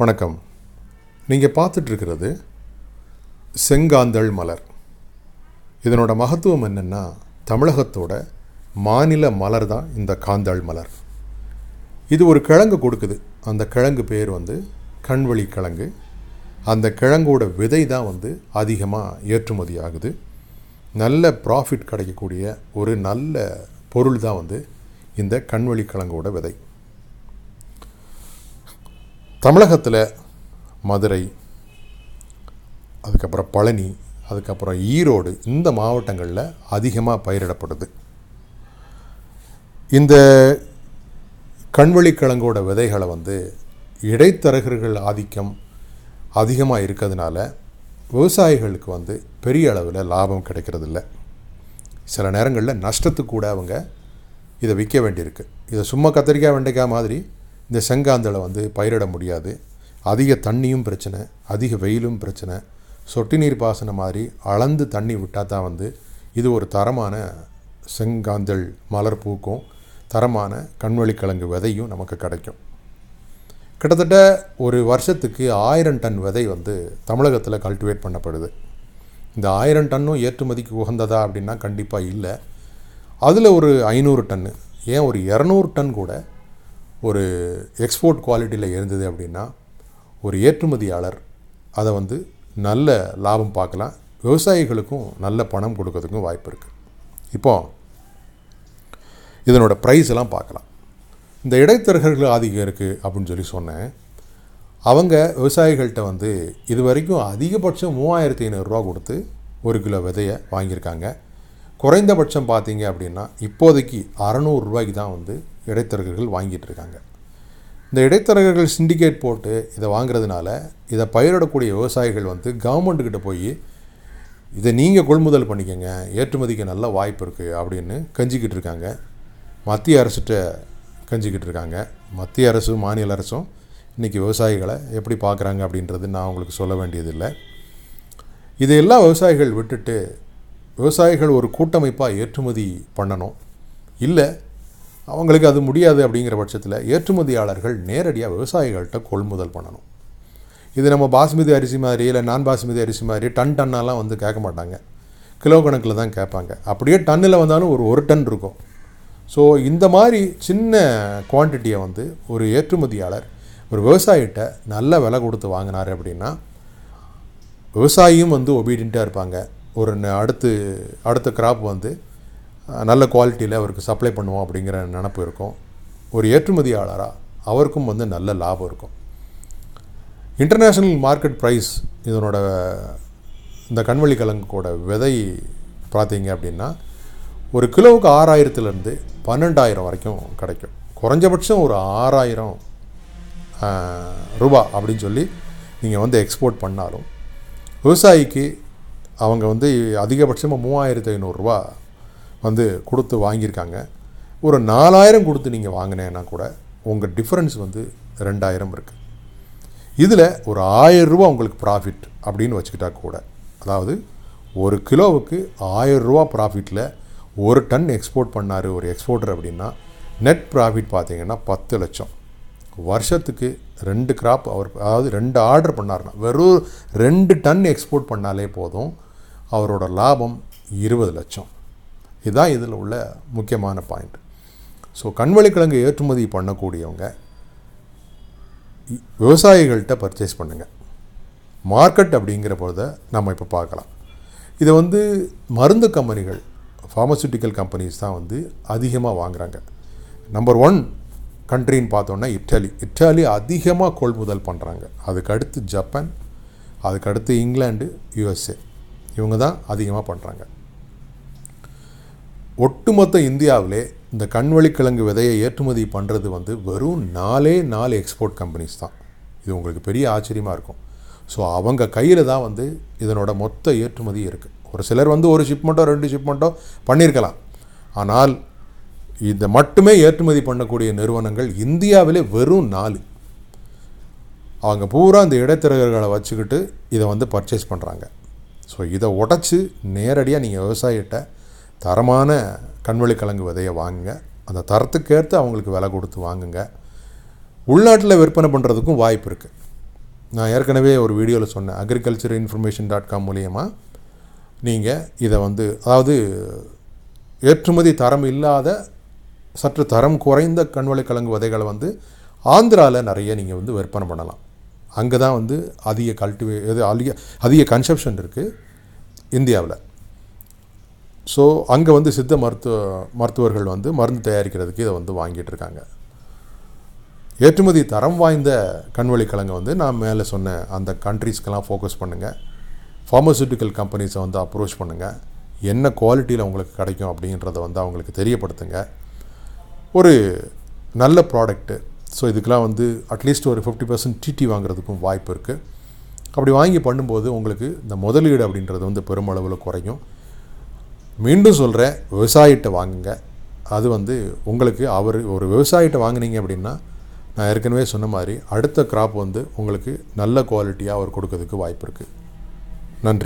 வணக்கம். நீங்கள் பார்த்துட்ருக்கிறது செங்காந்தள் மலர். இதனோட மகத்துவம் என்னென்னா தமிழகத்தோட மாநில மலர் தான் இந்த காந்தாள் மலர். இது ஒரு கிழங்கு கொடுக்குது. அந்த கிழங்கு பேர் வந்து கண்வழி கிழங்கு. அந்த கிழங்கோட விதை தான் வந்து அதிகமாக ஏற்றுமதி ஆகுது. நல்ல ப்ராஃபிட் கிடைக்கக்கூடிய ஒரு நல்ல பொருள் தான் வந்து இந்த கண்வழி கிழங்கோட விதை. தமிழகத்தில் மதுரை அதுக்கப்புறம் பழனி அதுக்கப்புறம் ஈரோடு இந்த மாவட்டங்களில் அதிகமாக பயிரிடப்படுது. இந்த கண்வழி கிழங்கோட விதைகளை வந்து இடைத்தரகர்கள் ஆதிக்கம் அதிகமாக இருக்கிறதுனால விவசாயிகளுக்கு வந்து பெரிய அளவில் லாபம் கிடைக்கிறதில்ல. சில நேரங்களில் நஷ்டத்துக்கு கூட அவங்க இதை விற்க வேண்டியிருக்கு. இதை சும்மா கத்திரிக்காய் வெண்டைக்காய் மாதிரி இந்த செங்காந்தளை வந்து பயிரிட முடியாது. அதிக தண்ணியும் பிரச்சனை அதிக வெயிலும் பிரச்சனை. சொட்டு நீர் பாசனம் மாதிரி அளந்து தண்ணி விட்டால் தான் வந்து இது ஒரு தரமான செங்காந்தள் மலர் பூக்கும். தரமான கண்வழிக்கிழங்கு விதையும் நமக்கு கிடைக்கும். கிட்டத்தட்ட ஒரு வருஷத்துக்கு ஆயிரம் டன் விதை வந்து தமிழகத்தில் கல்டிவேட் பண்ணப்படுது. இந்த ஆயிரம் டன்னும் ஏற்றுமதிக்கு உகந்ததா அப்படின்னா கண்டிப்பாக இல்லை. அதில் ஒரு ஐநூறு டன்னு ஏன் ஒரு இரநூறு டன் கூட ஒரு எக்ஸ்போர்ட் குவாலிட்டியில் இருந்தது அப்படின்னா ஒரு ஏற்றுமதியாளர் அதை வந்து நல்ல லாபம் பார்க்கலாம். விவசாயிகளுக்கும் நல்ல பணம் கொடுக்கறதுக்கும் வாய்ப்பு இருக்குது இப்போ இதனோட ப்ரைஸ் எல்லாம் பார்க்கலாம். இந்த இடைத்தரகர்கள் ஆதிக்கம் இருக்குது அப்படின்னு சொல்லி சொன்னேன். அவங்க விவசாயிகள்கிட்ட வந்து இது வரைக்கும் அதிகபட்சம் மூவாயிரத்தி ஐநூறுரூவா கொடுத்து ஒரு கிலோ விதையை வாங்கியிருக்காங்க. குறைந்தபட்சம் பார்த்தீங்க அப்படின்னா இப்போதைக்கு அறநூறுரூவாய்க்கு தான் வந்து இடைத்தரகர்கள் வாங்கிட்டு இருக்காங்க இந்த இடைத்தரகர்கள் சிண்டிகேட் போட்டு இதை வாங்குறதுனால இதை பயிரிடக்கூடிய விவசாயிகள் வந்து கவர்மெண்ட்டுக்கிட்ட போய் இதை நீங்கள் கொள்முதல் பண்ணிக்கங்க. ஏற்றுமதிக்கு நல்ல வாய்ப்பு இருக்குது அப்படின்னு கஞ்சிக்கிட்டு இருக்காங்க மத்திய அரசுகிட்ட கஞ்சிக்கிட்டு இருக்காங்க மத்திய அரசும் மாநில அரசும் இன்றைக்கி விவசாயிகளை எப்படி பார்க்குறாங்க அப்படின்றது நான் உங்களுக்கு சொல்ல வேண்டியதில்லை. இதையெல்லாம் விவசாயிகள் விட்டுட்டு விவசாயிகள் ஒரு கூட்டமைப்பாக ஏற்றுமதி பண்ணணும். இல்லை அவங்களுக்கு அது முடியாது அப்படிங்கிற பட்சத்தில் ஏற்றுமதியாளர்கள் நேரடியாக விவசாயிகள்கிட்ட கொள்முதல் பண்ணணும். இது நம்ம பாஸ்மதி அரிசி மாதிரி இல்லை நான் பாஸ்மதி அரிசி மாதிரி டன் டன்னெல்லாம் வந்து கேட்க மாட்டாங்க. கிலோ கணக்கில் தான் கேட்பாங்க. அப்படியே டன்னில் வந்தாலும் ஒரு ஒரு டன் இருக்கும். ஸோ இந்த மாதிரி சின்ன குவான்டிட்டியை வந்து ஒரு ஏற்றுமதியாளர் ஒரு விவசாயிகிட்ட நல்ல விலை கொடுத்து வாங்கினார் அப்படின்னா விவசாயியும் வந்து ஒபீடியண்ட்டாக இருப்பாங்க. ஒரு அடுத்து அடுத்த கிராப் வந்து நல்ல குவாலிட்டியில் அவருக்கு சப்ளை பண்ணுவோம் அப்படிங்கிற நினப்பு இருக்கும். ஒரு ஏற்றுமதியாளராக அவருக்கும் வந்து நல்ல லாபம் இருக்கும். இன்டர்நேஷ்னல் மார்க்கெட் ப்ரைஸ் இதனோட இந்த கண்வழி கிழங்கோட விதை பார்த்தீங்க அப்படின்னா ஒரு கிலோவுக்கு ஆறாயிரத்துலேருந்து பன்னெண்டாயிரம் வரைக்கும் கிடைக்கும். குறைஞ்சபட்சம் ஒரு ஆறாயிரம் ரூபா அப்படின்னு சொல்லி நீங்கள் வந்து எக்ஸ்போர்ட் பண்ணாலும் விவசாயிக்கு அவங்க வந்து அதிகபட்சமாக மூவாயிரத்து ஐநூறுரூவா வந்து கொடுத்து வாங்கியிருக்காங்க. ஒரு நாலாயிரம் கொடுத்து நீங்கள் வாங்கினேன்னா கூட உங்கள் டிஃப்ரென்ஸ் வந்து ரெண்டாயிரம் இருக்குது இதில் ஒரு ஆயரூபா ரூபா உங்களுக்கு ப்ராஃபிட் அப்படின்னு வச்சுக்கிட்டா கூட அதாவது ஒரு கிலோவுக்கு ஆயரூபா ப்ராஃபிட்டில் ஒரு டன் எக்ஸ்போர்ட் பண்ணார் ஒரு எக்ஸ்போர்ட்டர் அப்படின்னா நெட் ப்ராஃபிட் பார்த்தீங்கன்னா பத்து லட்சம். வருஷத்துக்கு ரெண்டு கிராப் அவர் அதாவது ரெண்டு ஆர்டர் பண்ணார்னா வெறும் ரெண்டு டன் எக்ஸ்போர்ட் பண்ணாலே போதும் அவரோட லாபம் இருபது லட்சம். இதுதான் இதில் உள்ள முக்கியமான பாயிண்ட் ஸோ கண்வழிக்கிழங்கு ஏற்றுமதி பண்ணக்கூடியவங்க விவசாயிகள்கிட்ட பர்ச்சேஸ் பண்ணுங்கள் மார்க்கெட் அப்படிங்கிற போத நம்ம இப்போ பார்க்கலாம். இதை வந்து மருந்து கம்பெனிகள் ஃபார்மசூட்டிக்கல் கம்பெனிஸ் தான் வந்து அதிகமாக வாங்குறாங்க. நம்பர் ஒன் கண்ட்ரின்னு பார்த்தோன்னா இட்டாலி இட்டாலி அதிகமாக கொள்முதல் பண்ணுறாங்க அதுக்கடுத்து ஜப்பான் அதுக்கடுத்து இங்கிலாண்டு யுஎஸ்ஏ இவங்க தான் அதிகமாக பண்ணுறாங்க ஒட்டுமொத்த இந்தியாவிலே இந்த கண்வழிக்கிழங்கு விதையை ஏற்றுமதி பண்ணுறது வந்து வெறும் நாலே நாலு எக்ஸ்போர்ட் கம்பெனிஸ் தான். இது உங்களுக்கு பெரிய ஆச்சரியமாக இருக்கும். ஸோ அவங்க கையில் தான் வந்து இதனோட மொத்த ஏற்றுமதி இருக்குது ஒரு சிலர் வந்து ஒரு ஷிப்மெண்ட்டோ ரெண்டு ஷிப்மெண்ட்டோ பண்ணியிருக்கலாம் ஆனால் இதை மட்டுமே ஏற்றுமதி பண்ணக்கூடிய நிறுவனங்கள் இந்தியாவிலே வெறும் நாலு. அவங்க பூரா இந்த இடைத்தரகர்களை வச்சுக்கிட்டு இதை வந்து பர்ச்சேஸ் பண்ணுறாங்க ஸோ இதை உடச்சி நேரடியாக நீங்கள் விவசாயிகிட்ட தரமான கண்வழிக்கிழங்கு விதையை வாங்குங்க. அந்த தரத்துக்கேற்று அவங்களுக்கு விலை கொடுத்து வாங்குங்க. உள்நாட்டில் விற்பனை பண்ணுறதுக்கும் வாய்ப்பு இருக்குது நான் ஏற்கனவே ஒரு வீடியோவில் சொன்னேன். அக்ரிகல்ச்சர் இன்ஃபர்மேஷன் டாட் காம் மூலியமாக நீங்கள் இதை வந்து அதாவது ஏற்றுமதி தரம் இல்லாத சற்று தரம் குறைந்த கண்வளைக்கிழங்கு விதைகளை வந்து ஆந்திராவில் நிறைய நீங்கள் வந்து விற்பனை பண்ணலாம். அங்கே தான் வந்து அதிக கல்டிவே இது அதிக அதிக கன்சப்ஷன் இருக்குது இந்தியாவில். ஸோ அங்கே வந்து சித்த மருத்துவ மருத்துவர்கள் வந்து மருந்து தயாரிக்கிறதுக்கு இதை வந்து வாங்கிட்டு இருக்காங்க ஏற்றுமதி தரம் வாய்ந்த கண்வழி கிழங்கு வந்து நான் மேலே சொன்ன அந்த கண்ட்ரீஸ்க்கெல்லாம் ஃபோக்கஸ் பண்ணுங்கள் ஃபார்மசூட்டிக்கல் கம்பெனிஸை வந்து அப்ரோச் பண்ணுங்கள் என்ன குவாலிட்டியில் உங்களுக்கு கிடைக்கும் அப்படின்றத வந்து அவங்களுக்கு தெரியப்படுத்துங்க. ஒரு நல்ல ப்ராடக்ட்டு ஸோ இதுக்கெலாம் வந்து அட்லீஸ்ட் ஒரு ஃபிஃப்டி பர்சன்ட் டிடி வாங்குறதுக்கும் வாய்ப்பு இருக்குது அப்படி வாங்கி பண்ணும்போது உங்களுக்கு இந்த முதலீடு அப்படின்றது வந்து பெருமளவில் குறையும். மீண்டும் சொல்கிறேன் விவசாயிட்ட வாங்குங்க. அது வந்து உங்களுக்கு அவர் ஒரு விவசாயிட்ட வாங்குனீங்க அப்படின்னா நான் ஏற்கனவே சொன்ன மாதிரி அடுத்த கிராப் வந்து உங்களுக்கு நல்ல குவாலிட்டியாக அவர் கொடுக்கறதுக்கு வாய்ப்பு இருக்குது